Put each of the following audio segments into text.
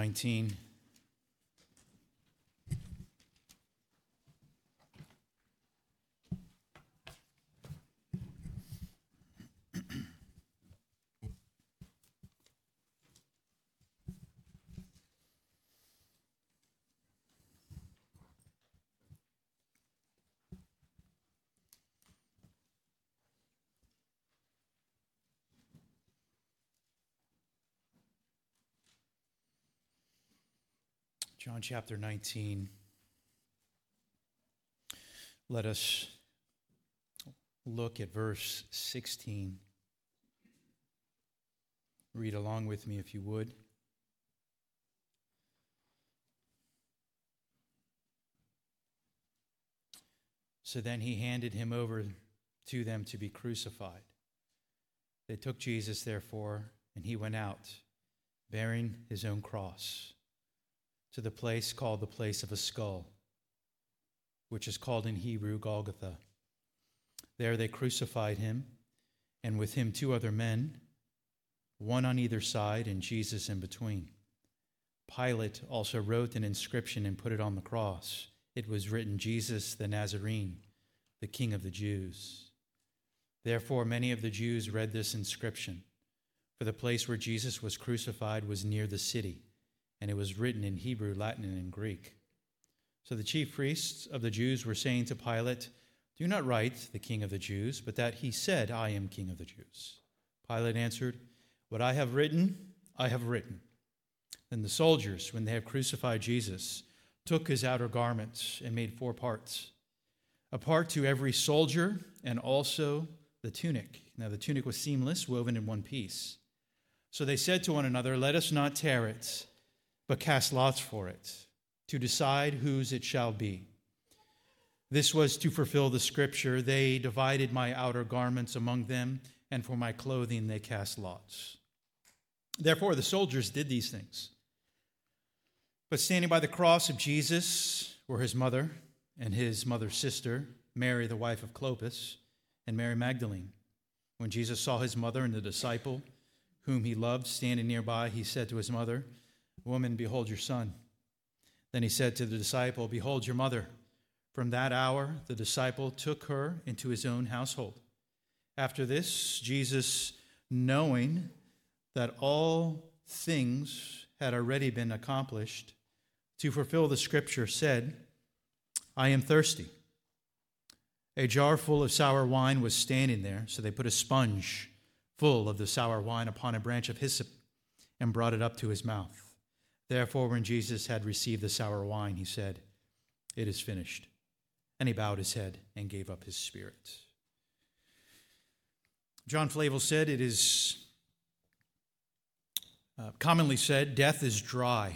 19. John chapter 19. Let us look at verse 16. Read along with me if you would. So then he handed him over to them to be crucified. They took Jesus, therefore, and he went out, bearing his own cross to the place called the place of a skull, which is called in Hebrew Golgotha. There they crucified him, and with him two other men, one on either side, and Jesus in between. Pilate also wrote an inscription and put it on the cross. It was written, Jesus the Nazarene, the King of the Jews. Therefore, many of the Jews read this inscription, for the place where Jesus was crucified was near the city and it was written in Hebrew, Latin, and Greek. So the chief priests of the Jews were saying to Pilate, Do not write the king of the Jews, but that he said, I am king of the Jews. Pilate answered, What I have written, I have written. Then the soldiers, when they had crucified Jesus, took his outer garments and made four parts a part to every soldier, and also the tunic. Now the tunic was seamless, woven in one piece. So they said to one another, Let us not tear it but cast lots for it, to decide whose it shall be. This was to fulfill the scripture They divided my outer garments among them, and for my clothing they cast lots. Therefore, the soldiers did these things. But standing by the cross of Jesus were his mother and his mother's sister, Mary, the wife of Clopas, and Mary Magdalene. When Jesus saw his mother and the disciple whom he loved standing nearby, he said to his mother, Woman, behold your son. Then he said to the disciple, Behold your mother. From that hour, the disciple took her into his own household. After this, Jesus, knowing that all things had already been accomplished, to fulfill the scripture, said, I am thirsty. A jar full of sour wine was standing there, so they put a sponge full of the sour wine upon a branch of hyssop and brought it up to his mouth. Therefore, when Jesus had received the sour wine, he said, It is finished. And he bowed his head and gave up his spirit. John Flavel said, It is uh, commonly said, death is dry.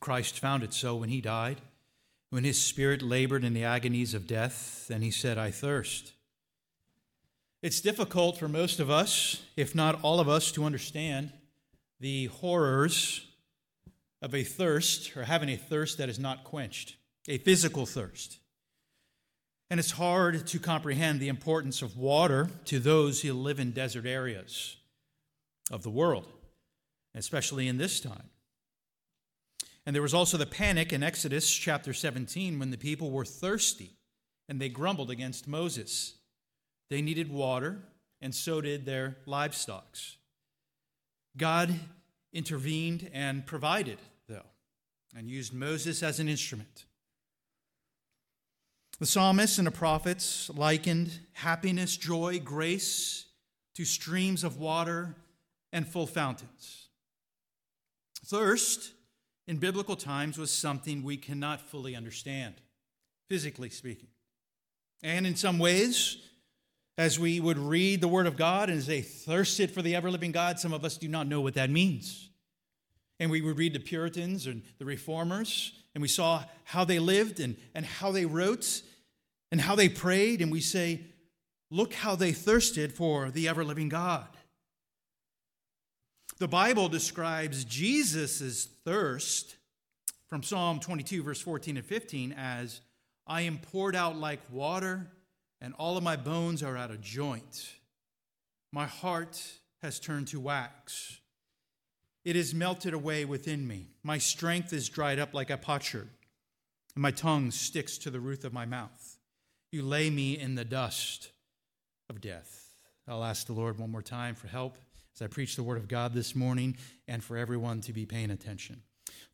Christ found it so when he died. When his spirit labored in the agonies of death, then he said, I thirst. It's difficult for most of us, if not all of us, to understand the horrors of a thirst or having a thirst that is not quenched, a physical thirst. And it's hard to comprehend the importance of water to those who live in desert areas of the world, especially in this time. And there was also the panic in Exodus chapter 17 when the people were thirsty and they grumbled against Moses. They needed water, and so did their livestock. God intervened and provided, and used Moses as an instrument. The psalmists and the prophets likened happiness, joy, grace to streams of water and full fountains. Thirst in biblical times was something we cannot fully understand, physically speaking. And in some ways, as we would read the Word of God and as they thirsted for the ever living God, some of us do not know what that means. And we would read the Puritans and the Reformers, and we saw how they lived and, and how they wrote and how they prayed, and we say, look how they thirsted for the ever living God. The Bible describes Jesus' thirst from Psalm 22, verse 14 and 15, as I am poured out like water, and all of my bones are out of joint. My heart has turned to wax. It is melted away within me. My strength is dried up like a potsherd, and my tongue sticks to the roof of my mouth. You lay me in the dust of death. I'll ask the Lord one more time for help as I preach the word of God this morning and for everyone to be paying attention.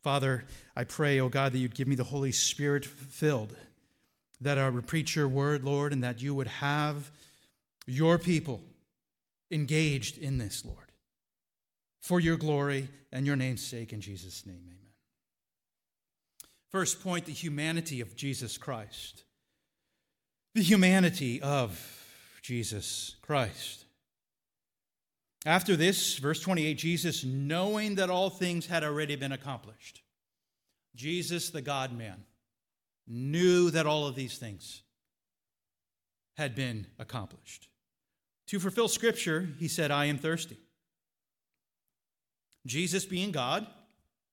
Father, I pray, oh God, that you'd give me the Holy Spirit filled, that I would preach your word, Lord, and that you would have your people engaged in this, Lord, for your glory and your name's sake. In Jesus' name, amen. First point the humanity of Jesus Christ. The humanity of Jesus Christ. After this, verse 28, Jesus, knowing that all things had already been accomplished, Jesus, the God man, knew that all of these things had been accomplished. To fulfill Scripture, he said, I am thirsty. Jesus, being God,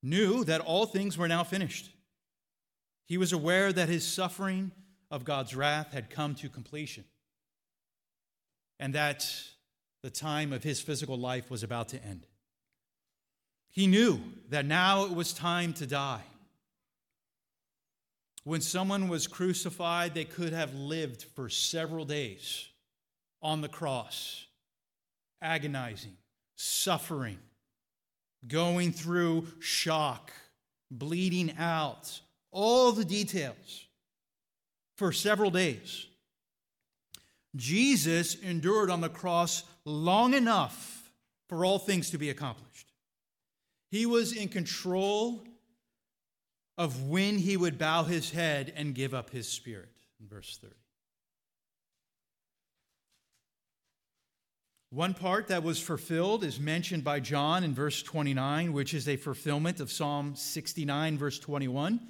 knew that all things were now finished. He was aware that his suffering of God's wrath had come to completion and that the time of his physical life was about to end. He knew that now it was time to die. When someone was crucified, they could have lived for several days on the cross, agonizing, suffering, going through shock, bleeding out, all the details for several days. Jesus endured on the cross long enough for all things to be accomplished. He was in control of when he would bow his head and give up his spirit, in verse 30. One part that was fulfilled is mentioned by John in verse 29, which is a fulfillment of Psalm 69, verse 21.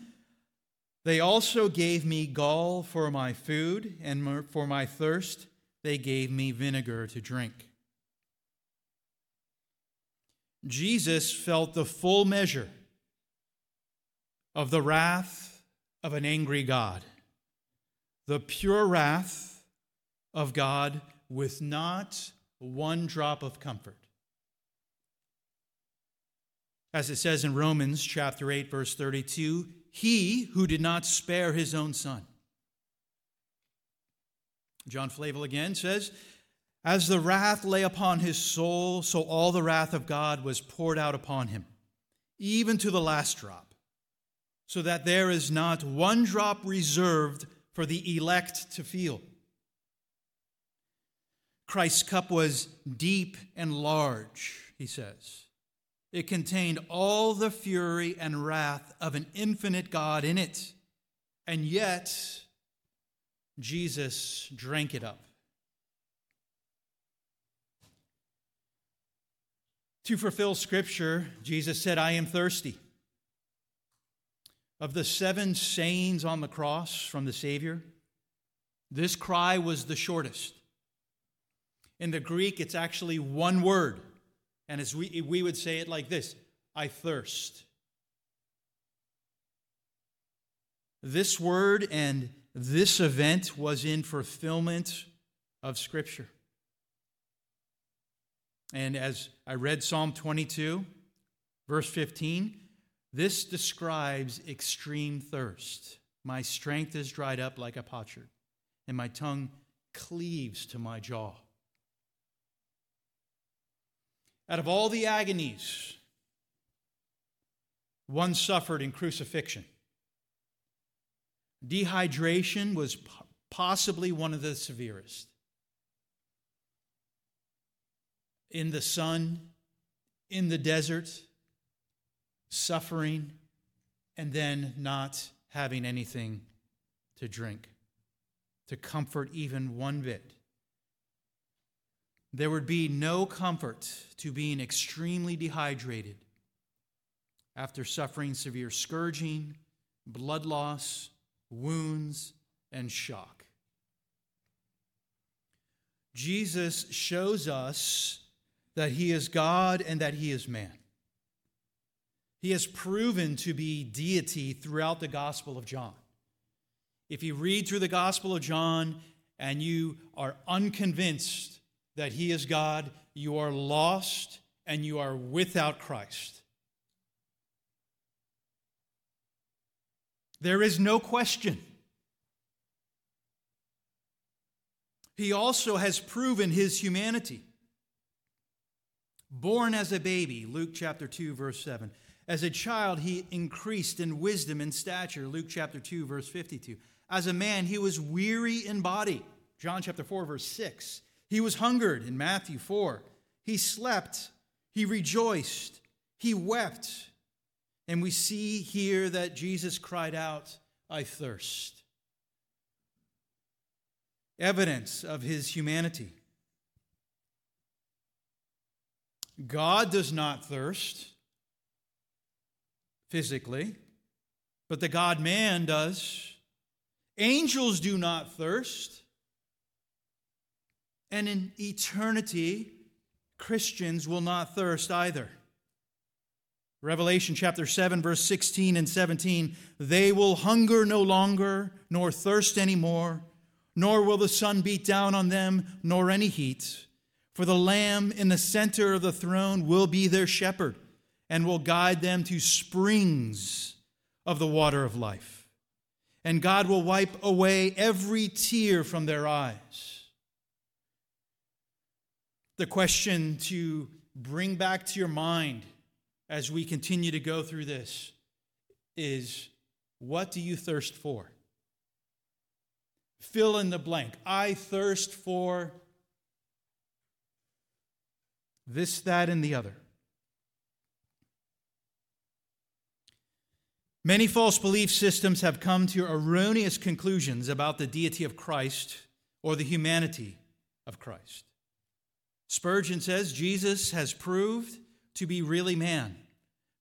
They also gave me gall for my food, and for my thirst, they gave me vinegar to drink. Jesus felt the full measure of the wrath of an angry God, the pure wrath of God with not one drop of comfort. As it says in Romans chapter 8 verse 32, he who did not spare his own son. John Flavel again says, as the wrath lay upon his soul, so all the wrath of God was poured out upon him, even to the last drop, so that there is not one drop reserved for the elect to feel. Christ's cup was deep and large, he says. It contained all the fury and wrath of an infinite God in it. And yet, Jesus drank it up. To fulfill Scripture, Jesus said, I am thirsty. Of the seven sayings on the cross from the Savior, this cry was the shortest. In the Greek, it's actually one word. And as we, we would say it like this I thirst. This word and this event was in fulfillment of Scripture. And as I read Psalm 22, verse 15, this describes extreme thirst. My strength is dried up like a potsherd, and my tongue cleaves to my jaw. Out of all the agonies one suffered in crucifixion, dehydration was possibly one of the severest. in the sun, in the desert, suffering, and then not having anything to drink to comfort even one bit. There would be no comfort to being extremely dehydrated after suffering severe scourging, blood loss, wounds, and shock. Jesus shows us that he is God and that he is man. He has proven to be deity throughout the Gospel of John. If you read through the Gospel of John and you are unconvinced that He is God, you are lost and you are without Christ. There is no question. He also has proven his humanity. Born as a baby, Luke chapter 2, verse 7. As a child, he increased in wisdom and stature, Luke chapter 2, verse 52. As a man, he was weary in body, John chapter 4, verse 6. He was hungered in Matthew 4. He slept, he rejoiced, he wept. And we see here that Jesus cried out, I thirst. Evidence of his humanity. God does not thirst physically, but the God man does. Angels do not thirst. And in eternity, Christians will not thirst either. Revelation chapter 7, verse 16 and 17 they will hunger no longer, nor thirst any more, nor will the sun beat down on them, nor any heat. For the Lamb in the center of the throne will be their shepherd and will guide them to springs of the water of life. And God will wipe away every tear from their eyes. The question to bring back to your mind as we continue to go through this is what do you thirst for? Fill in the blank. I thirst for this, that, and the other. Many false belief systems have come to erroneous conclusions about the deity of Christ or the humanity of Christ. Spurgeon says Jesus has proved to be really man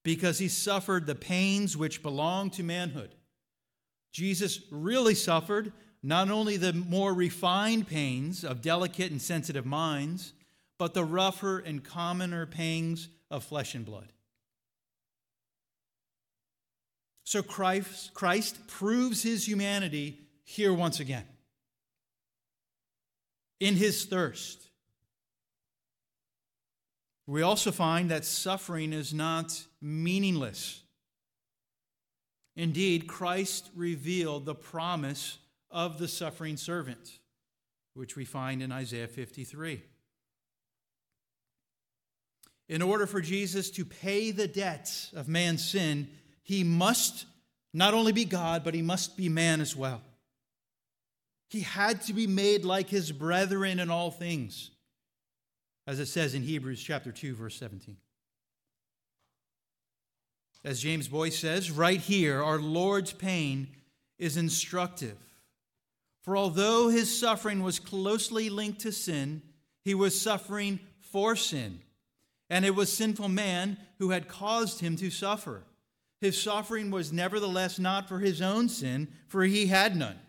because he suffered the pains which belong to manhood. Jesus really suffered not only the more refined pains of delicate and sensitive minds, but the rougher and commoner pangs of flesh and blood. So Christ, Christ proves his humanity here once again. In his thirst. We also find that suffering is not meaningless. Indeed, Christ revealed the promise of the suffering servant, which we find in Isaiah 53. In order for Jesus to pay the debt of man's sin, he must not only be God, but he must be man as well. He had to be made like his brethren in all things, as it says in Hebrews chapter 2, verse 17. As James Boice says, right here, our Lord's pain is instructive. For although his suffering was closely linked to sin, he was suffering for sin and it was sinful man who had caused him to suffer. His suffering was nevertheless not for his own sin, for he had none.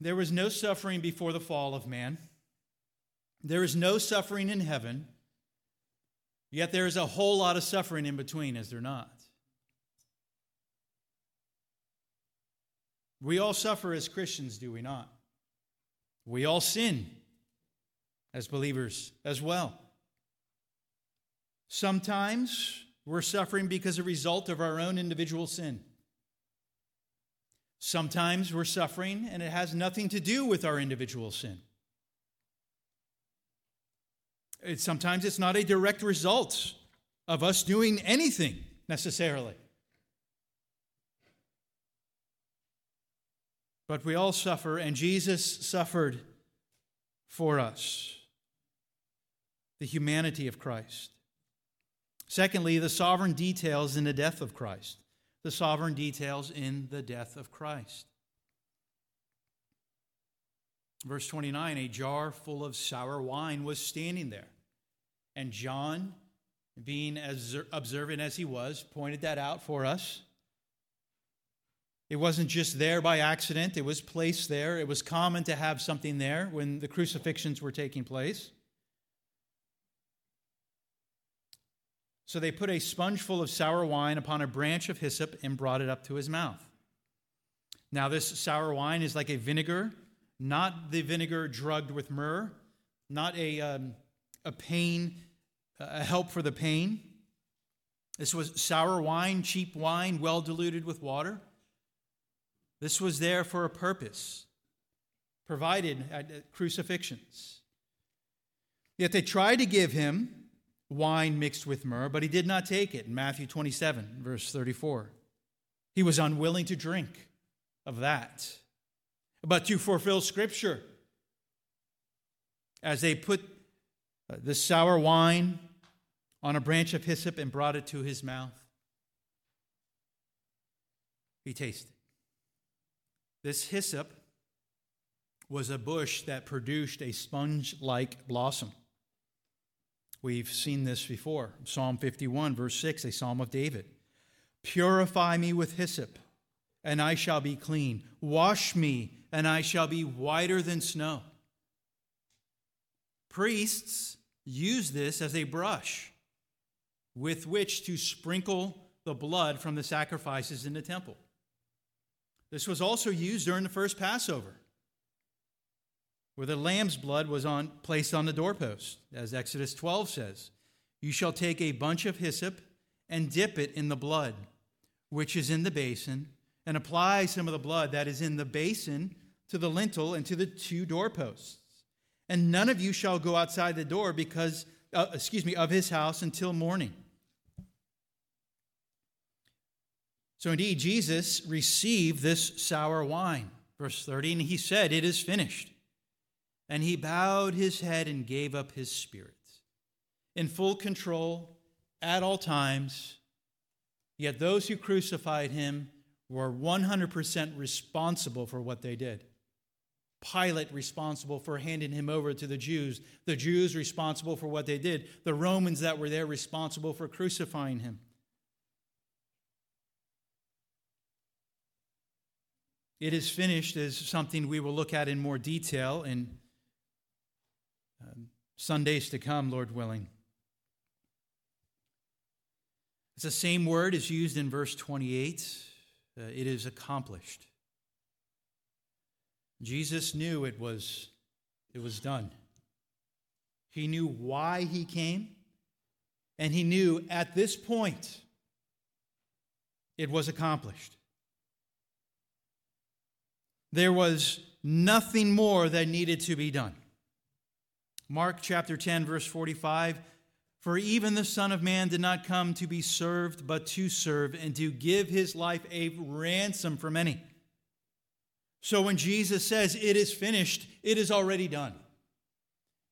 There was no suffering before the fall of man. There is no suffering in heaven. Yet there is a whole lot of suffering in between, is there not? We all suffer as Christians, do we not? We all sin as believers as well. Sometimes we're suffering because a result of our own individual sin. Sometimes we're suffering and it has nothing to do with our individual sin. It, sometimes it's not a direct result of us doing anything necessarily. But we all suffer, and Jesus suffered for us the humanity of Christ. Secondly, the sovereign details in the death of Christ. The sovereign details in the death of Christ. Verse 29 A jar full of sour wine was standing there. And John, being as observant as he was, pointed that out for us. It wasn't just there by accident, it was placed there. It was common to have something there when the crucifixions were taking place. So they put a sponge full of sour wine upon a branch of hyssop and brought it up to his mouth. Now, this sour wine is like a vinegar, not the vinegar drugged with myrrh, not a, um, a pain, a help for the pain. This was sour wine, cheap wine, well diluted with water. This was there for a purpose, provided at crucifixions. Yet they tried to give him wine mixed with myrrh, but he did not take it in Matthew 27, verse 34. He was unwilling to drink of that. But to fulfill Scripture, as they put uh, the sour wine on a branch of hyssop and brought it to his mouth, he tasted. This hyssop was a bush that produced a sponge like blossom. We've seen this before. Psalm 51, verse 6, a psalm of David. Purify me with hyssop, and I shall be clean. Wash me, and I shall be whiter than snow. Priests use this as a brush with which to sprinkle the blood from the sacrifices in the temple. This was also used during the first Passover where the lamb's blood was on, placed on the doorpost, as Exodus 12 says. You shall take a bunch of hyssop and dip it in the blood, which is in the basin, and apply some of the blood that is in the basin to the lintel and to the two doorposts. And none of you shall go outside the door because, uh, excuse me, of his house until morning. So indeed, Jesus received this sour wine. Verse 30, and he said, It is finished. And he bowed his head and gave up his spirit. In full control at all times, yet those who crucified him were 100% responsible for what they did. Pilate responsible for handing him over to the Jews, the Jews responsible for what they did, the Romans that were there responsible for crucifying him. It is finished as something we will look at in more detail in um, Sundays to come, Lord willing. It's the same word as used in verse 28. Uh, it is accomplished. Jesus knew it was, it was done. He knew why he came, and he knew at this point it was accomplished. There was nothing more that needed to be done. Mark chapter 10, verse 45 For even the Son of Man did not come to be served, but to serve, and to give his life a ransom for many. So when Jesus says it is finished, it is already done.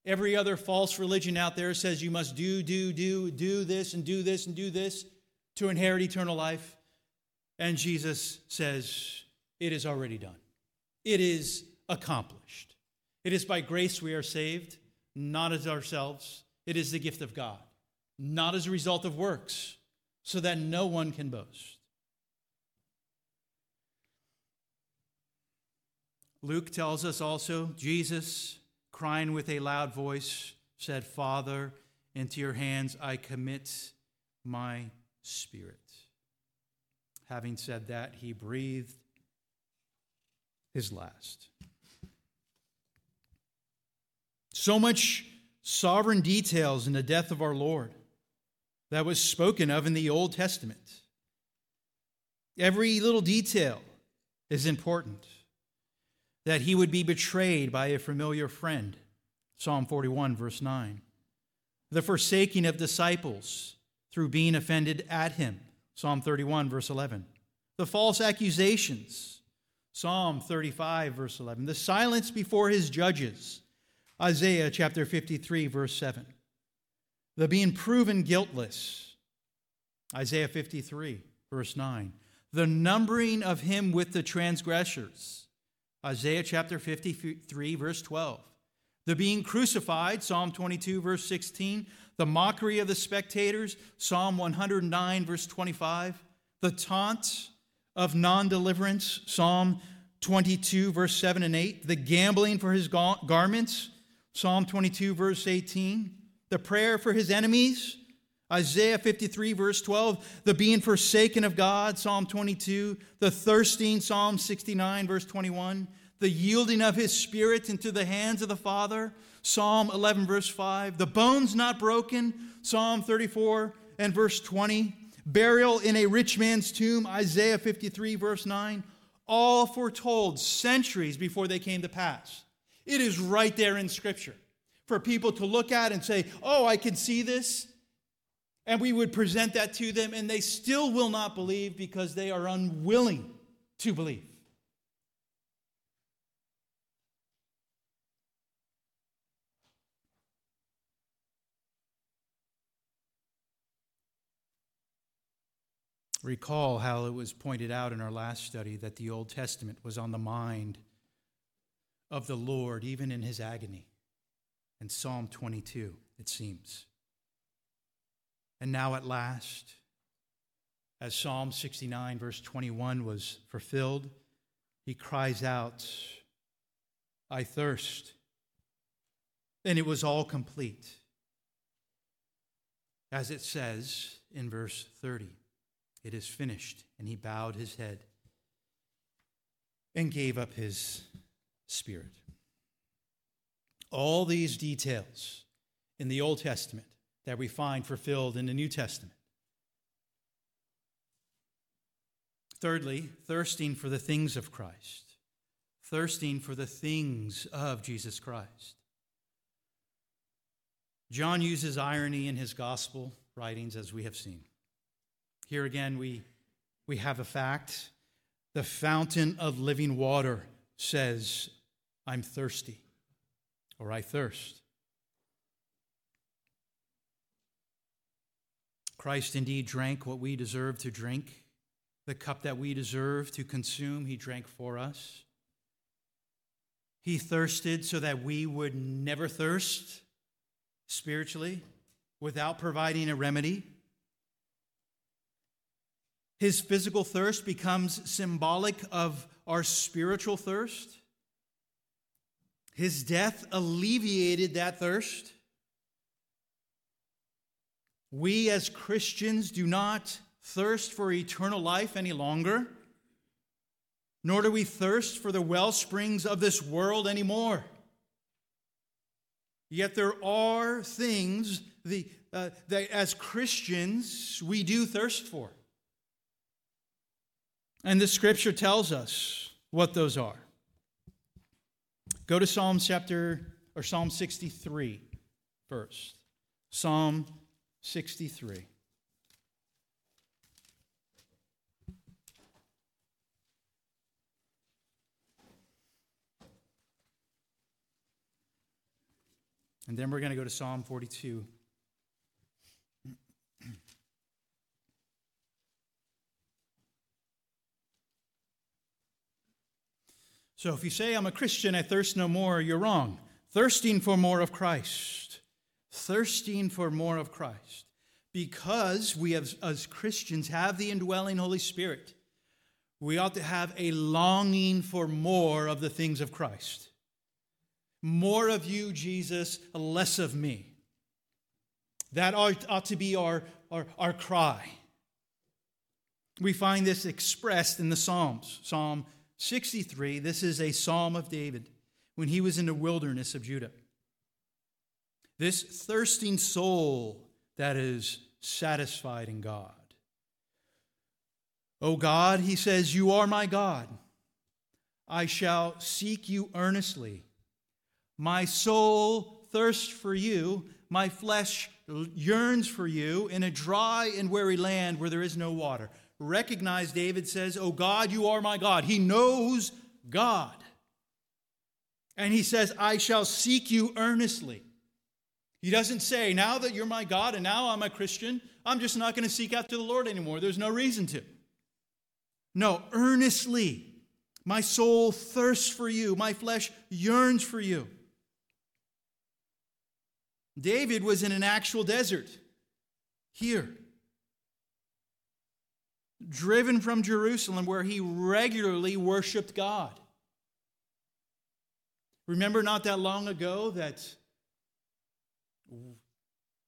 Every other false religion out there says you must do, do, do, do this, and do this, and do this to inherit eternal life. And Jesus says, It is already done. It is accomplished. It is by grace we are saved not as ourselves. It is the gift of God, not as a result of works, so that no one can boast. Luke tells us also Jesus, crying with a loud voice, said, Father, into your hands I commit my spirit. Having said that, he breathed his last. So much sovereign details in the death of our Lord that was spoken of in the Old Testament. Every little detail is important. That he would be betrayed by a familiar friend, Psalm 41, verse 9. The forsaking of disciples through being offended at him, Psalm 31, verse 11. The false accusations, Psalm 35, verse 11. The silence before his judges, Isaiah chapter 53, verse 7. The being proven guiltless, Isaiah 53, verse 9. The numbering of him with the transgressors, Isaiah chapter 53, verse 12. The being crucified, Psalm 22, verse 16. The mockery of the spectators, Psalm 109, verse 25. The taunt of non deliverance, Psalm 22, verse 7 and 8. The gambling for his garments, Psalm 22, verse 18, the prayer for his enemies, Isaiah 53, verse 12, the being forsaken of God, Psalm 22, the thirsting, Psalm 69, verse 21, the yielding of his spirit into the hands of the Father, Psalm 11, verse 5, the bones not broken, Psalm 34 and verse 20, burial in a rich man's tomb, Isaiah 53, verse 9, all foretold centuries before they came to pass. It is right there in Scripture for people to look at and say, Oh, I can see this. And we would present that to them, and they still will not believe because they are unwilling to believe. Recall how it was pointed out in our last study that the Old Testament was on the mind of the Lord even in his agony. In Psalm 22, it seems. And now at last, as Psalm 69, verse 21 was fulfilled, he cries out, I thirst. And it was all complete, as it says in verse 30. It is finished. And he bowed his head and gave up his spirit. All these details in the Old Testament that we find fulfilled in the New Testament. Thirdly, thirsting for the things of Christ, thirsting for the things of Jesus Christ. John uses irony in his gospel writings, as we have seen. Here again, we, we have a fact. The fountain of living water says, I'm thirsty, or I thirst. Christ indeed drank what we deserve to drink. The cup that we deserve to consume, he drank for us. He thirsted so that we would never thirst spiritually without providing a remedy. His physical thirst becomes symbolic of our spiritual thirst. His death alleviated that thirst. We as Christians do not thirst for eternal life any longer, nor do we thirst for the well springs of this world anymore. Yet there are things the, uh, that as Christians we do thirst for. And the scripture tells us what those are. Go to Psalm chapter or Psalm 63 first. Psalm 63. And then we're going to go to Psalm 42. So if you say, I'm a Christian, I thirst no more, you're wrong. Thirsting for more of Christ. Thirsting for more of Christ. Because we, have, as Christians, have the indwelling Holy Spirit, we ought to have a longing for more of the things of Christ. More of you, Jesus, less of me. That ought, ought to be our, our, our cry. We find this expressed in the Psalms. Psalm 63, this is a psalm of David when he was in the wilderness of Judah. This thirsting soul that is satisfied in God. O God, he says, You are my God. I shall seek you earnestly. My soul thirsts for you, my flesh yearns for you in a dry and weary land where there is no water recognize, David says, Oh God, you are my God. He knows God. And he says, I shall seek you earnestly. He doesn't say, Now that you're my God and now I'm a Christian, I'm just not going to seek after the Lord anymore. There's no reason to. No, earnestly. My soul thirsts for you, my flesh yearns for you. David was in an actual desert here driven from Jerusalem, where he regularly worshiped God. Remember not that long ago that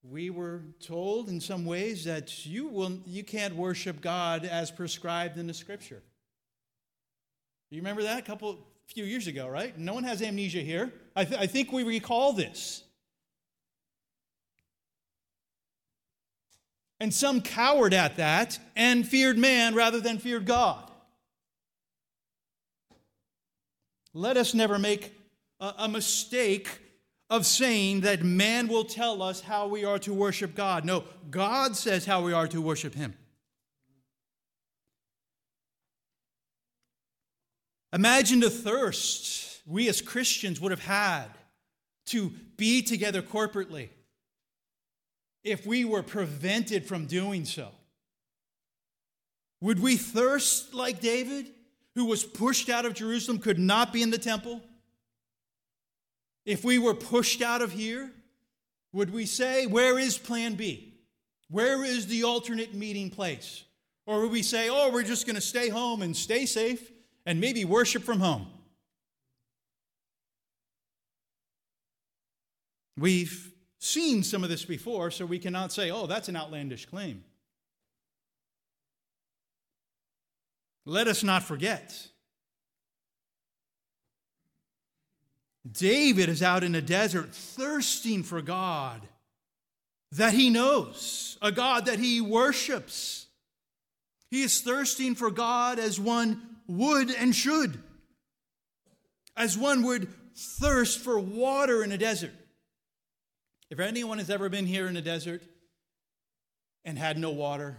we were told in some ways that you, will, you can't worship God as prescribed in the scripture. You remember that a couple few years ago, right? No one has amnesia here. I, th- I think we recall this. And some cowered at that and feared man rather than feared God. Let us never make a, mistake of saying that man will tell us how we are to worship God. No, God says how we are to worship Him. Imagine the thirst we as Christians would have had to be together corporately if we were prevented from doing so. Would we thirst like David, who was pushed out of Jerusalem, could not be in the temple? If we were pushed out of here, would we say, Where is plan B? Where is the alternate meeting place? Or would we say, Oh, we're just going to stay home and stay safe and maybe worship from home? We've seen some of this before, so we cannot say, Oh, that's an outlandish claim. Let us not forget David is out in the desert thirsting for God that he knows, a God that he worships. He is thirsting for God as one would and should, as one would thirst for water in a desert. If anyone has ever been here in a desert and had no water,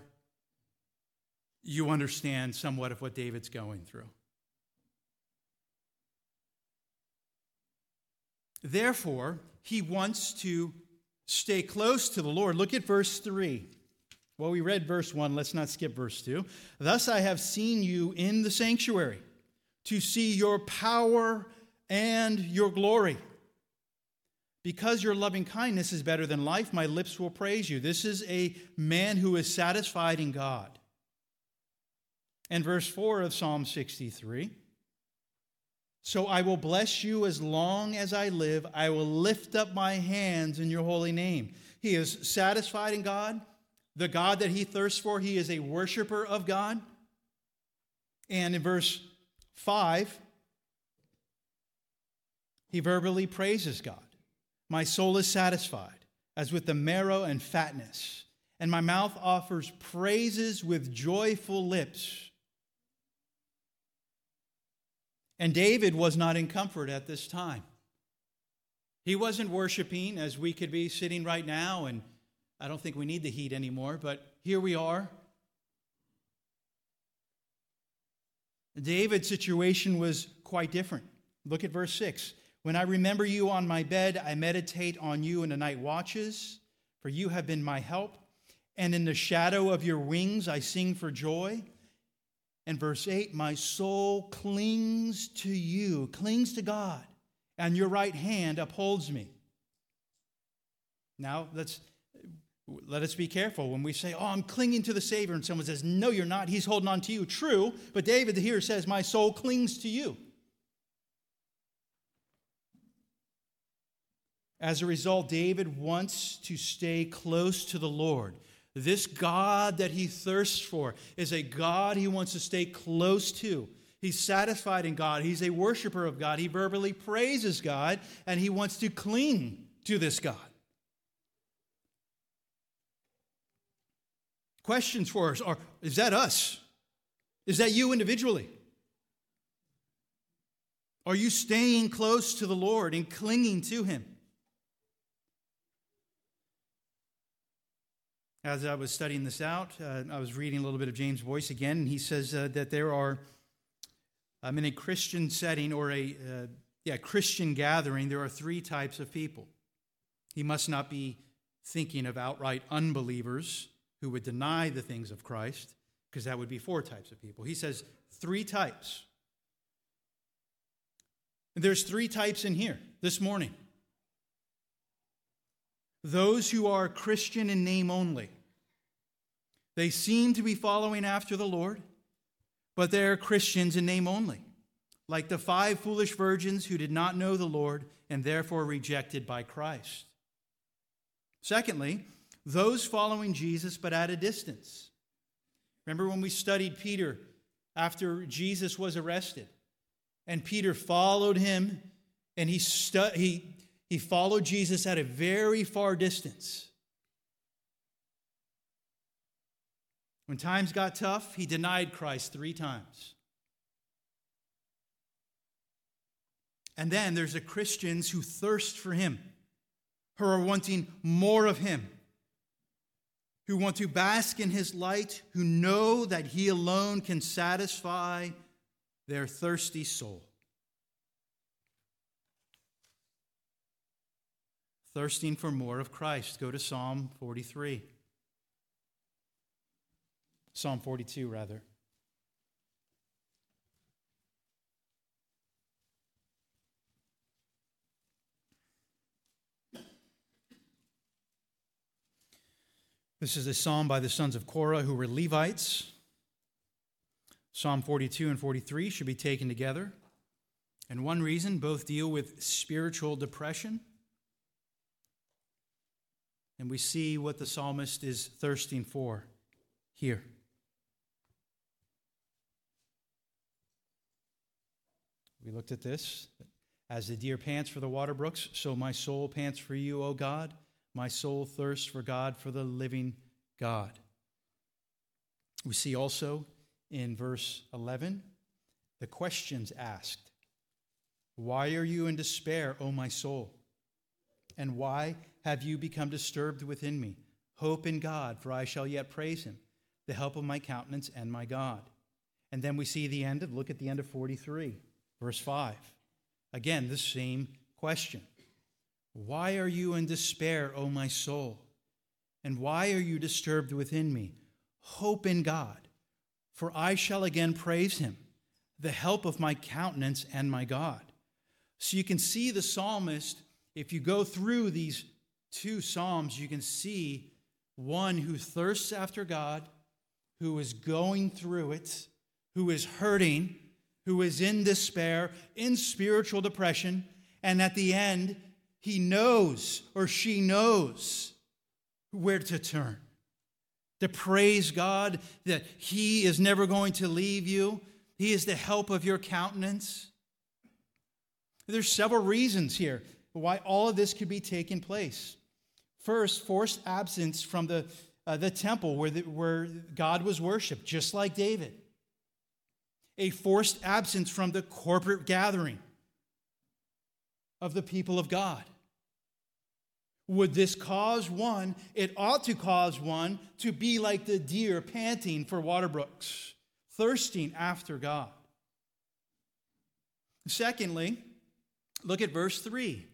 you understand somewhat of what David's going through. Therefore, he wants to stay close to the Lord. Look at verse 3. Well, we read verse 1. Let's not skip verse 2. Thus I have seen you in the sanctuary to see your power and your glory. Because your loving kindness is better than life, my lips will praise you. This is a man who is satisfied in God. And verse 4 of Psalm 63 so I will bless you as long as I live. I will lift up my hands in your holy name. He is satisfied in God, the God that he thirsts for. He is a worshiper of God. And in verse 5, he verbally praises God. My soul is satisfied, as with the marrow and fatness, and my mouth offers praises with joyful lips. And David was not in comfort at this time. He wasn't worshiping as we could be sitting right now, and I don't think we need the heat anymore, but here we are. David's situation was quite different. Look at verse 6. When I remember you on my bed, I meditate on you in the night watches, for you have been my help. And in the shadow of your wings, I sing for joy. And verse 8, my soul clings to you, clings to God, and your right hand upholds me. Now, let's let us be careful when we say, Oh, I'm clinging to the Savior, and someone says, No, you're not. He's holding on to you. True, but David here says, My soul clings to you. As a result, David wants to stay close to the Lord. This God that he thirsts for is a God he wants to stay close to. He's satisfied in God. He's a worshiper of God. He verbally praises God, and he wants to cling to this God. Questions for us are Is that us? Is that you individually? Are you staying close to the Lord and clinging to him? As I was studying this out, uh, I was reading a little bit of James Boice again, and he says uh, that there are, um, in a Christian setting or a uh, yeah, Christian gathering, there are three types of people. He must not be thinking of outright unbelievers who would deny the things of Christ, because that would be four types of people. He says three types. And there's three types in here this morning those who are Christian in name only. They seem to be following after the Lord, but they're Christians in name only, like the five foolish virgins who did not know the Lord and therefore rejected by Christ. Secondly, those following Jesus but at a distance. Remember when we studied Peter after Jesus was arrested, and Peter followed him, and he, stu- he he followed Jesus at a very far distance. When times got tough, he denied Christ three times. And then there's the Christians who thirst for him, who are wanting more of him, who want to bask in his light, who know that he alone can satisfy their thirsty soul. Thirsting for more of Christ. Go to Psalm 43. Psalm 42, rather. This is a psalm by the sons of Korah who were Levites. Psalm 42 and 43 should be taken together. And one reason, both deal with spiritual depression. And we see what the psalmist is thirsting for here. We looked at this. As the deer pants for the water brooks, so my soul pants for you, O God. My soul thirsts for God, for the living God. We see also in verse 11 the questions asked Why are you in despair, O my soul? And why have you become disturbed within me? Hope in God, for I shall yet praise him, the help of my countenance and my God. And then we see the end of, look at the end of 43, verse 5. Again, the same question why are you in despair, O my soul? And why are you disturbed within me? Hope in God, for I shall again praise him, the help of my countenance and my God. So you can see the psalmist, if you go through these two psalms, you can see one who thirsts after God, who is going through it, who is hurting, who is in despair, in spiritual depression, and at the end, he knows or she knows where to turn. To praise God that He is never going to leave you, He is the help of your countenance. There's several reasons here why all of this could be taking place. First, forced absence from the, uh, the temple where, the, where God was worshiped, just like David. A forced absence from the corporate gathering of the people of God. Would this cause one, it ought to cause one, to be like the deer panting for water brooks, thirsting after God? Secondly, look at verse 3.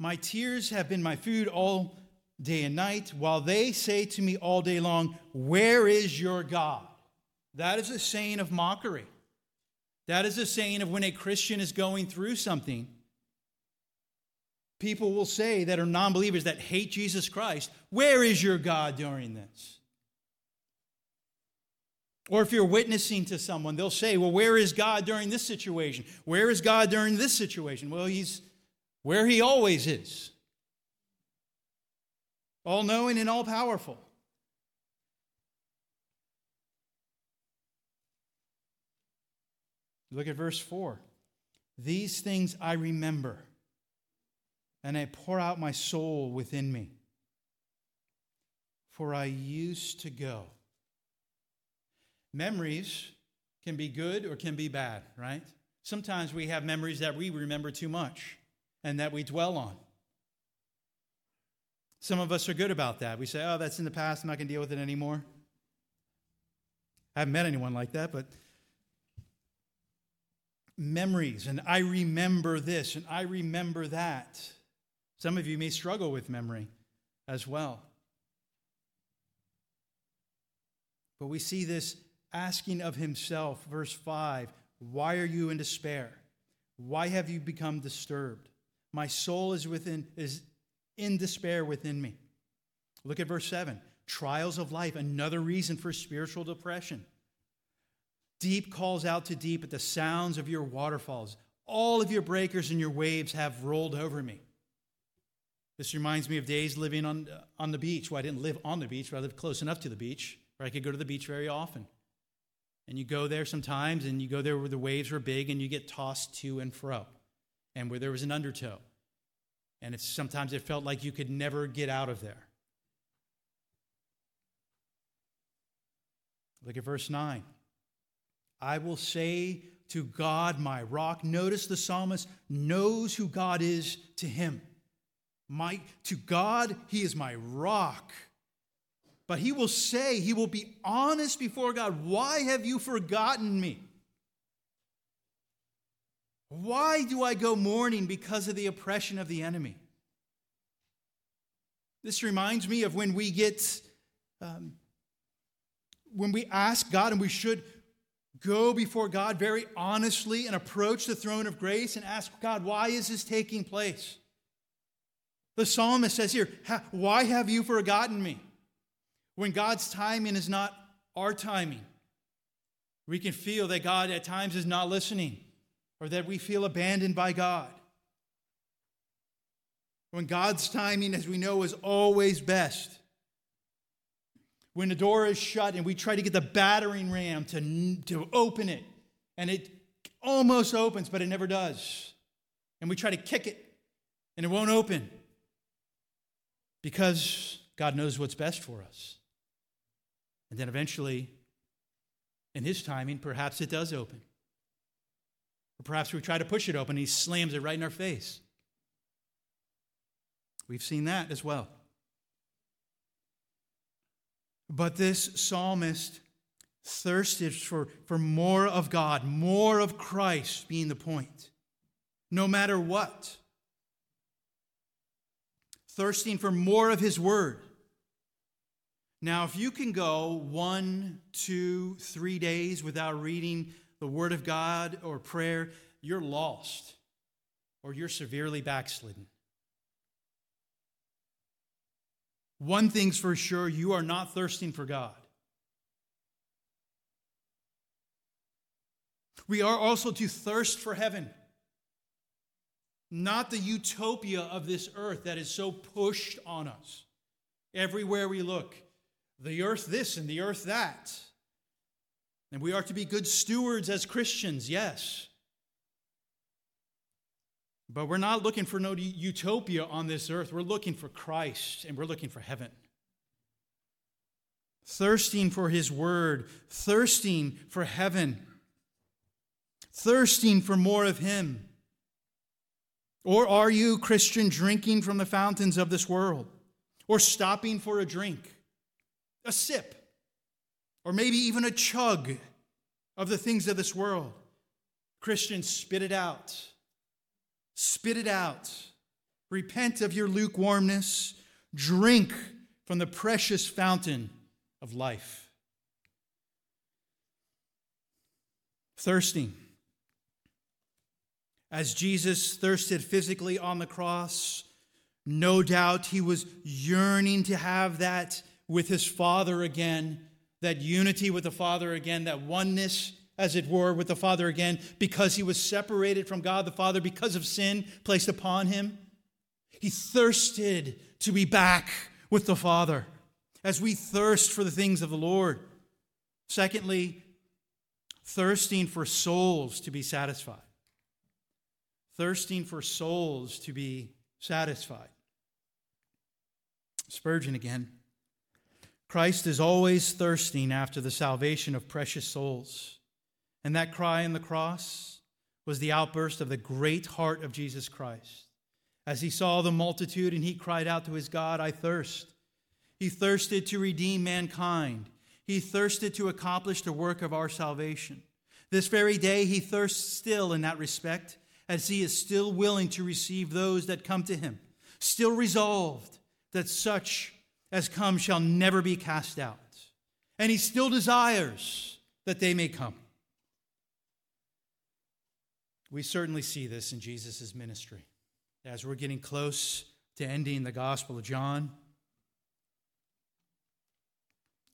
My tears have been my food all day and night, while they say to me all day long, Where is your God? That is a saying of mockery. That is a saying of when a Christian is going through something. People will say that are non believers that hate Jesus Christ, Where is your God during this? Or if you're witnessing to someone, they'll say, Well, where is God during this situation? Where is God during this situation? Well, He's where He always is all knowing and all powerful. Look at verse 4. These things I remember, and I pour out my soul within me. For I used to go. Memories can be good or can be bad, right? Sometimes we have memories that we remember too much and that we dwell on. Some of us are good about that. We say, oh, that's in the past. I'm not going to deal with it anymore. I haven't met anyone like that, but memories, and I remember this, and I remember that. Some of you may struggle with memory as well. But we see this asking of himself, verse 5 Why are you in despair? Why have you become disturbed? My soul is within is in despair within me. Look at verse 7. Trials of life, another reason for spiritual depression. Deep calls out to deep at the sounds of your waterfalls. All of your breakers and your waves have rolled over me. This reminds me of days living on, uh, on the beach. Well, I didn't live on the beach, but I lived close enough to the beach where I could go to the beach very often. And you go there sometimes, and you go there where the waves were big, and you get tossed to and fro, and where there was an undertow. And it's, sometimes it felt like you could never get out of there. Look at verse 9. I will say to God, my rock. Notice the psalmist knows who God is to him. My, to God, he is my rock. But he will say, he will be honest before God. Why have you forgotten me? Why do I go mourning because of the oppression of the enemy? This reminds me of when we get, um, when we ask God, and we should go before God very honestly and approach the throne of grace and ask God, why is this taking place? The psalmist says here, Why have you forgotten me? When God's timing is not our timing, we can feel that God at times is not listening or that we feel abandoned by God. When God's timing, as we know, is always best. When the door is shut and we try to get the battering ram to, to open it, and it almost opens, but it never does. And we try to kick it, and it won't open because God knows what's best for us. And then eventually, in His timing, perhaps it does open. Or perhaps we try to push it open He slams it right in our face. We've seen that as well. But this psalmist thirsted for, for more of God, more of Christ being the point, no matter what. Thirsting for more of His Word. Now, if you can go one, two, three days without reading the Word of God or prayer, you're lost or you're severely backslidden. One thing's for sure you are not thirsting for God. We are also to thirst for heaven, not the utopia of this earth that is so pushed on us everywhere we look. The earth this and the earth that. And we are to be good stewards as Christians, yes. But we're not looking for no utopia on this earth. We're looking for Christ and we're looking for heaven. Thirsting for his word, thirsting for heaven, thirsting for more of him. Or are you, Christian, drinking from the fountains of this world? Or stopping for a drink, a sip, or maybe even a chug of the things of this world? Christians, spit it out. Spit it out. Repent of your lukewarmness. Drink from the precious fountain of life. Thirsting. As Jesus thirsted physically on the cross, no doubt he was yearning to have that with his Father again, that unity with the Father again, that oneness as it were, with the Father again because he was separated from God the Father because of sin placed upon him. He thirsted to be back with the Father as we thirst for the things of the Lord. Secondly, thirsting for souls to be satisfied. Thirsting for souls to be satisfied. Spurgeon again. Christ is always thirsting after the salvation of precious souls. And that cry on the cross was the outburst of the great heart of Jesus Christ. As he saw the multitude and he cried out to his God, I thirst. He thirsted to redeem mankind. He thirsted to accomplish the work of our salvation. This very day, he thirsts still in that respect, as he is still willing to receive those that come to him, still resolved that such as come shall never be cast out. And he still desires that they may come. We certainly see this in Jesus' ministry. As we're getting close to ending the Gospel of John,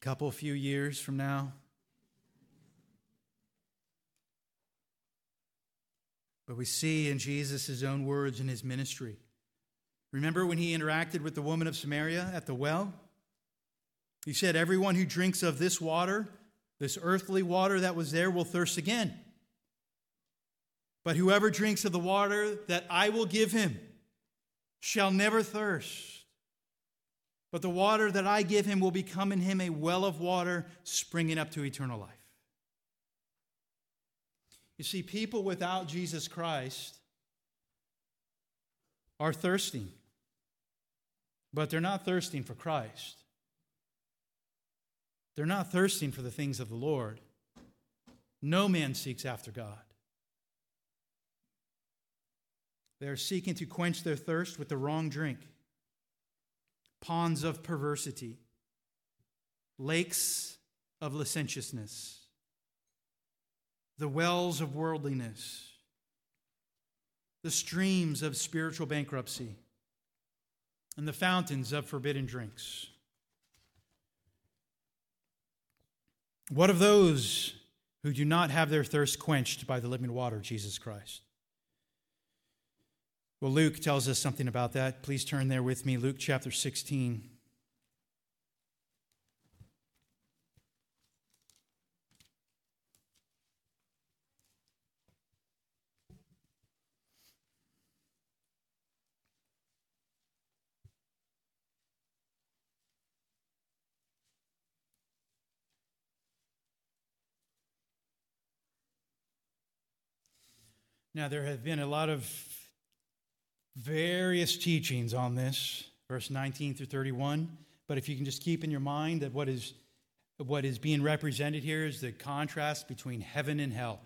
a couple few years from now, but we see in Jesus' own words in his ministry. Remember when he interacted with the woman of Samaria at the well? He said, Everyone who drinks of this water, this earthly water that was there, will thirst again. But whoever drinks of the water that I will give him shall never thirst. But the water that I give him will become in him a well of water springing up to eternal life. You see, people without Jesus Christ are thirsting, but they're not thirsting for Christ. They're not thirsting for the things of the Lord. No man seeks after God. They are seeking to quench their thirst with the wrong drink, ponds of perversity, lakes of licentiousness, the wells of worldliness, the streams of spiritual bankruptcy, and the fountains of forbidden drinks. What of those who do not have their thirst quenched by the living water, Jesus Christ? Well, Luke tells us something about that. Please turn there with me, Luke chapter 16. Now, there have been a lot of various teachings on this, verse 19 through 31. But if you can just keep in your mind that what is, what is being represented here is the contrast between heaven and hell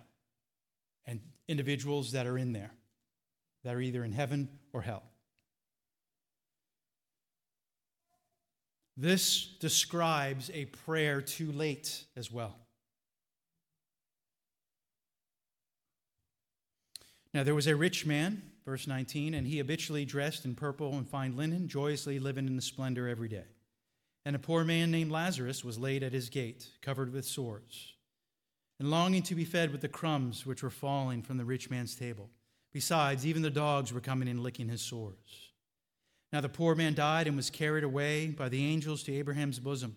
and individuals that are in there, that are either in heaven or hell. This describes a prayer too late as well. Now, there was a rich man Verse 19, and he habitually dressed in purple and fine linen, joyously living in the splendor every day. And a poor man named Lazarus was laid at his gate, covered with sores, and longing to be fed with the crumbs which were falling from the rich man's table. Besides, even the dogs were coming and licking his sores. Now the poor man died and was carried away by the angels to Abraham's bosom.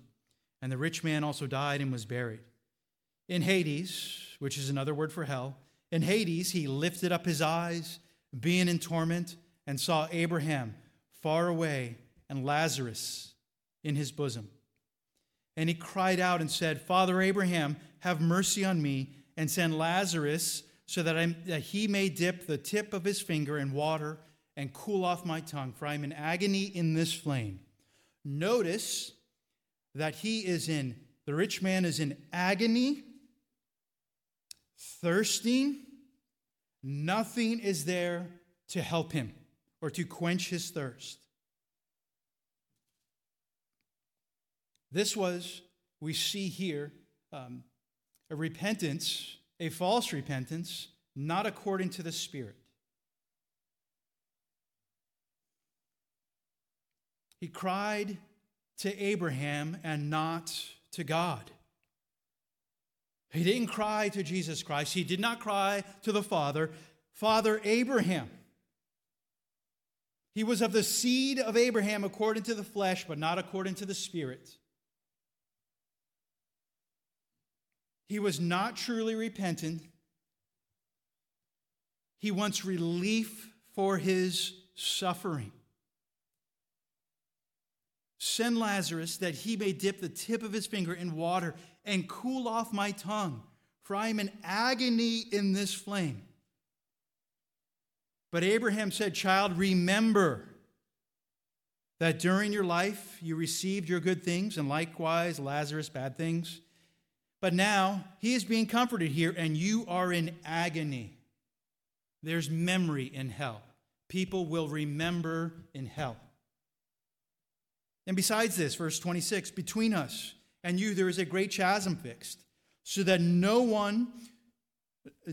And the rich man also died and was buried. In Hades, which is another word for hell, in Hades he lifted up his eyes being in torment, and saw Abraham far away and Lazarus in his bosom. And he cried out and said, Father Abraham, have mercy on me, and send Lazarus so that, I, that he may dip the tip of his finger in water and cool off my tongue, for I am in agony in this flame. Notice that he is in, the rich man is in agony, thirsting, Nothing is there to help him or to quench his thirst. This was, we see here, um, a repentance, a false repentance, not according to the Spirit. He cried to Abraham and not to God. He didn't cry to Jesus Christ. He did not cry to the Father, Father Abraham. He was of the seed of Abraham according to the flesh, but not according to the Spirit. He was not truly repentant. He wants relief for his suffering. Send Lazarus that he may dip the tip of his finger in water and cool off my tongue, for I am in agony in this flame. But Abraham said, Child, remember that during your life you received your good things, and likewise Lazarus bad things. But now he is being comforted here, and you are in agony. There's memory in hell. People will remember in hell. And besides this, verse 26 between us and you there is a great chasm fixed, so that no one,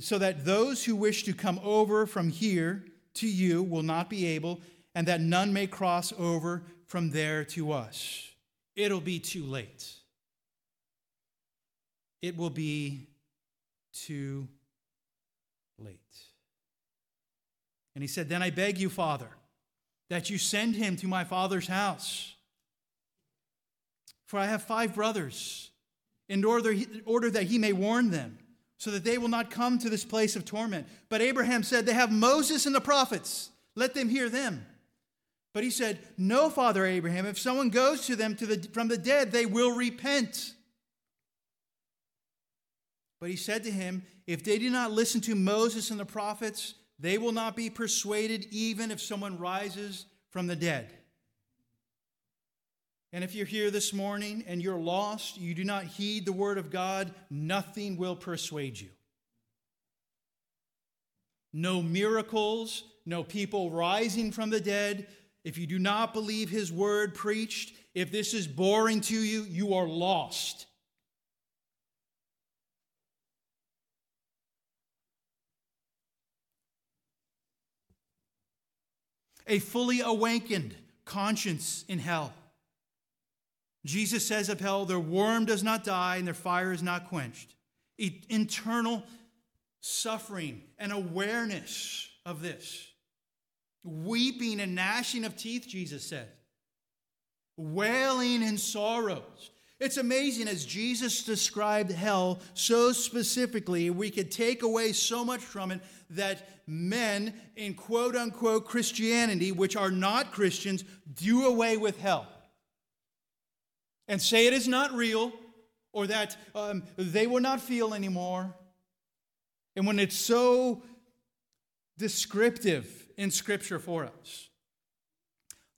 so that those who wish to come over from here to you will not be able, and that none may cross over from there to us. It'll be too late. It will be too late. And he said, Then I beg you, Father, that you send him to my father's house for I have five brothers, in order, order that he may warn them, so that they will not come to this place of torment. But Abraham said, They have Moses and the prophets, let them hear them. But he said, No, Father Abraham, if someone goes to them to the, from the dead, they will repent. But he said to him, If they do not listen to Moses and the prophets, they will not be persuaded, even if someone rises from the dead. And if you're here this morning and you're lost, you do not heed the word of God, nothing will persuade you. No miracles, no people rising from the dead, if you do not believe his word preached, if this is boring to you, you are lost. A fully awakened conscience in hell. Jesus says of hell, their worm does not die and their fire is not quenched. Internal suffering and awareness of this weeping and gnashing of teeth, Jesus said, wailing and sorrows. It's amazing as Jesus described hell so specifically, we could take away so much from it that men in quote unquote Christianity, which are not Christians, do away with hell and say it is not real or that um, they will not feel anymore. And when it's so descriptive in Scripture for us.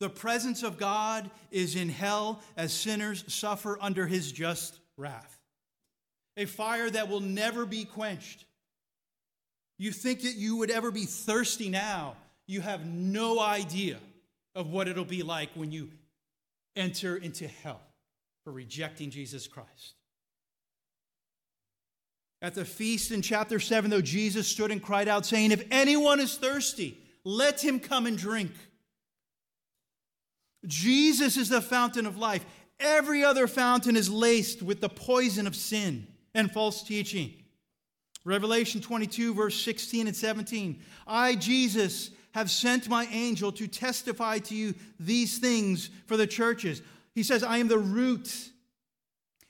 The presence of God is in hell as sinners suffer under his just wrath. A fire that will never be quenched. You think that you would ever be thirsty now. You have no idea of what it'll be like when you enter into hell for rejecting Jesus Christ. At the feast in chapter 7, though, Jesus stood and cried out, saying, If anyone is thirsty, let him come and drink. Jesus is the fountain of life. Every other fountain is laced with the poison of sin and false teaching. Revelation 22, verse 16 and 17. I, Jesus, have sent my angel to testify to you these things for the churches. He says, I am the root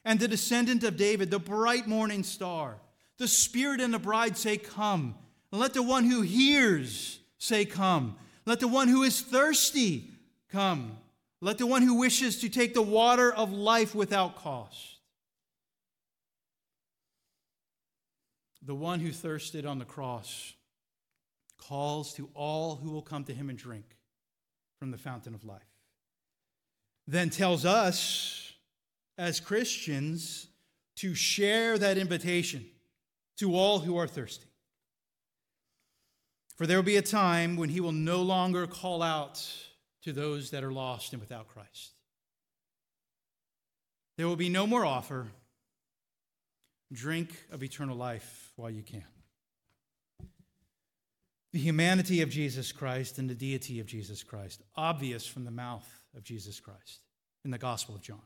and the descendant of David, the bright morning star. The Spirit and the bride say, Come. And let the one who hears say, Come. Let the one who is thirsty come. Let the one who wishes to take the water of life without cost. The one who thirsted on the cross calls to all who will come to him and drink from the fountain of life. Then tells us as Christians to share that invitation to all who are thirsty. For there will be a time when he will no longer call out to those that are lost and without Christ. There will be no more offer. Drink of eternal life while you can. The humanity of Jesus Christ and the deity of Jesus Christ, obvious from the mouth of Jesus Christ in the Gospel of John.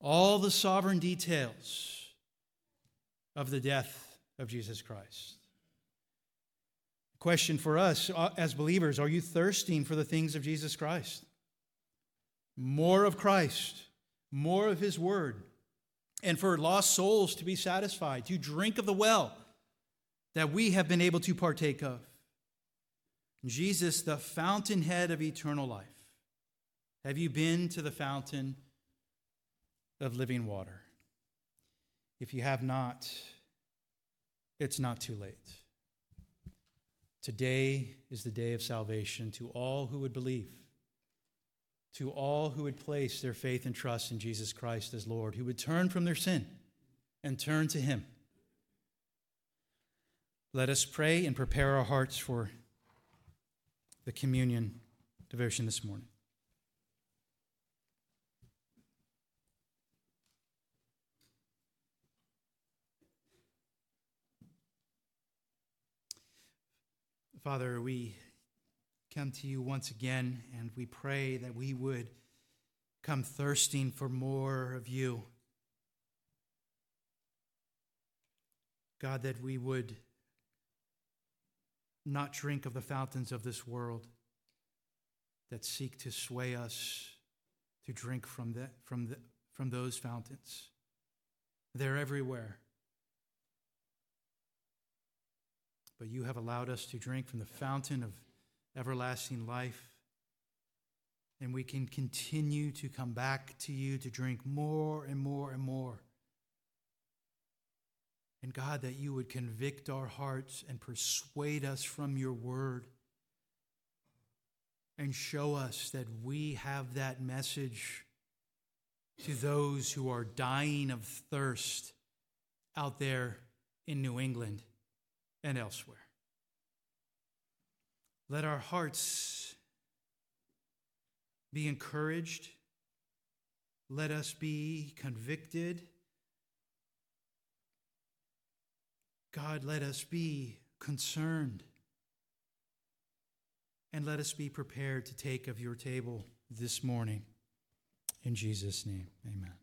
All the sovereign details of the death of Jesus Christ Question for us uh, as believers Are you thirsting for the things of Jesus Christ? More of Christ, more of His Word, and for lost souls to be satisfied, to drink of the well that we have been able to partake of. Jesus, the fountainhead of eternal life. Have you been to the fountain of living water? If you have not, it's not too late. Today is the day of salvation to all who would believe, to all who would place their faith and trust in Jesus Christ as Lord, who would turn from their sin and turn to Him. Let us pray and prepare our hearts for the communion devotion this morning. Father, we come to you once again and we pray that we would come thirsting for more of you. God, that we would not drink of the fountains of this world that seek to sway us to drink from, the, from, the, from those fountains. They're everywhere. But you have allowed us to drink from the fountain of everlasting life and we can continue to come back to you to drink more and more and more. And God, that you would convict our hearts and persuade us from your word and show us that we have that message to those who are dying of thirst out there in New England and elsewhere. Let our hearts be encouraged. Let us be convicted. God, let us be concerned. And let us be prepared to take of your table this morning. In Jesus' name, amen.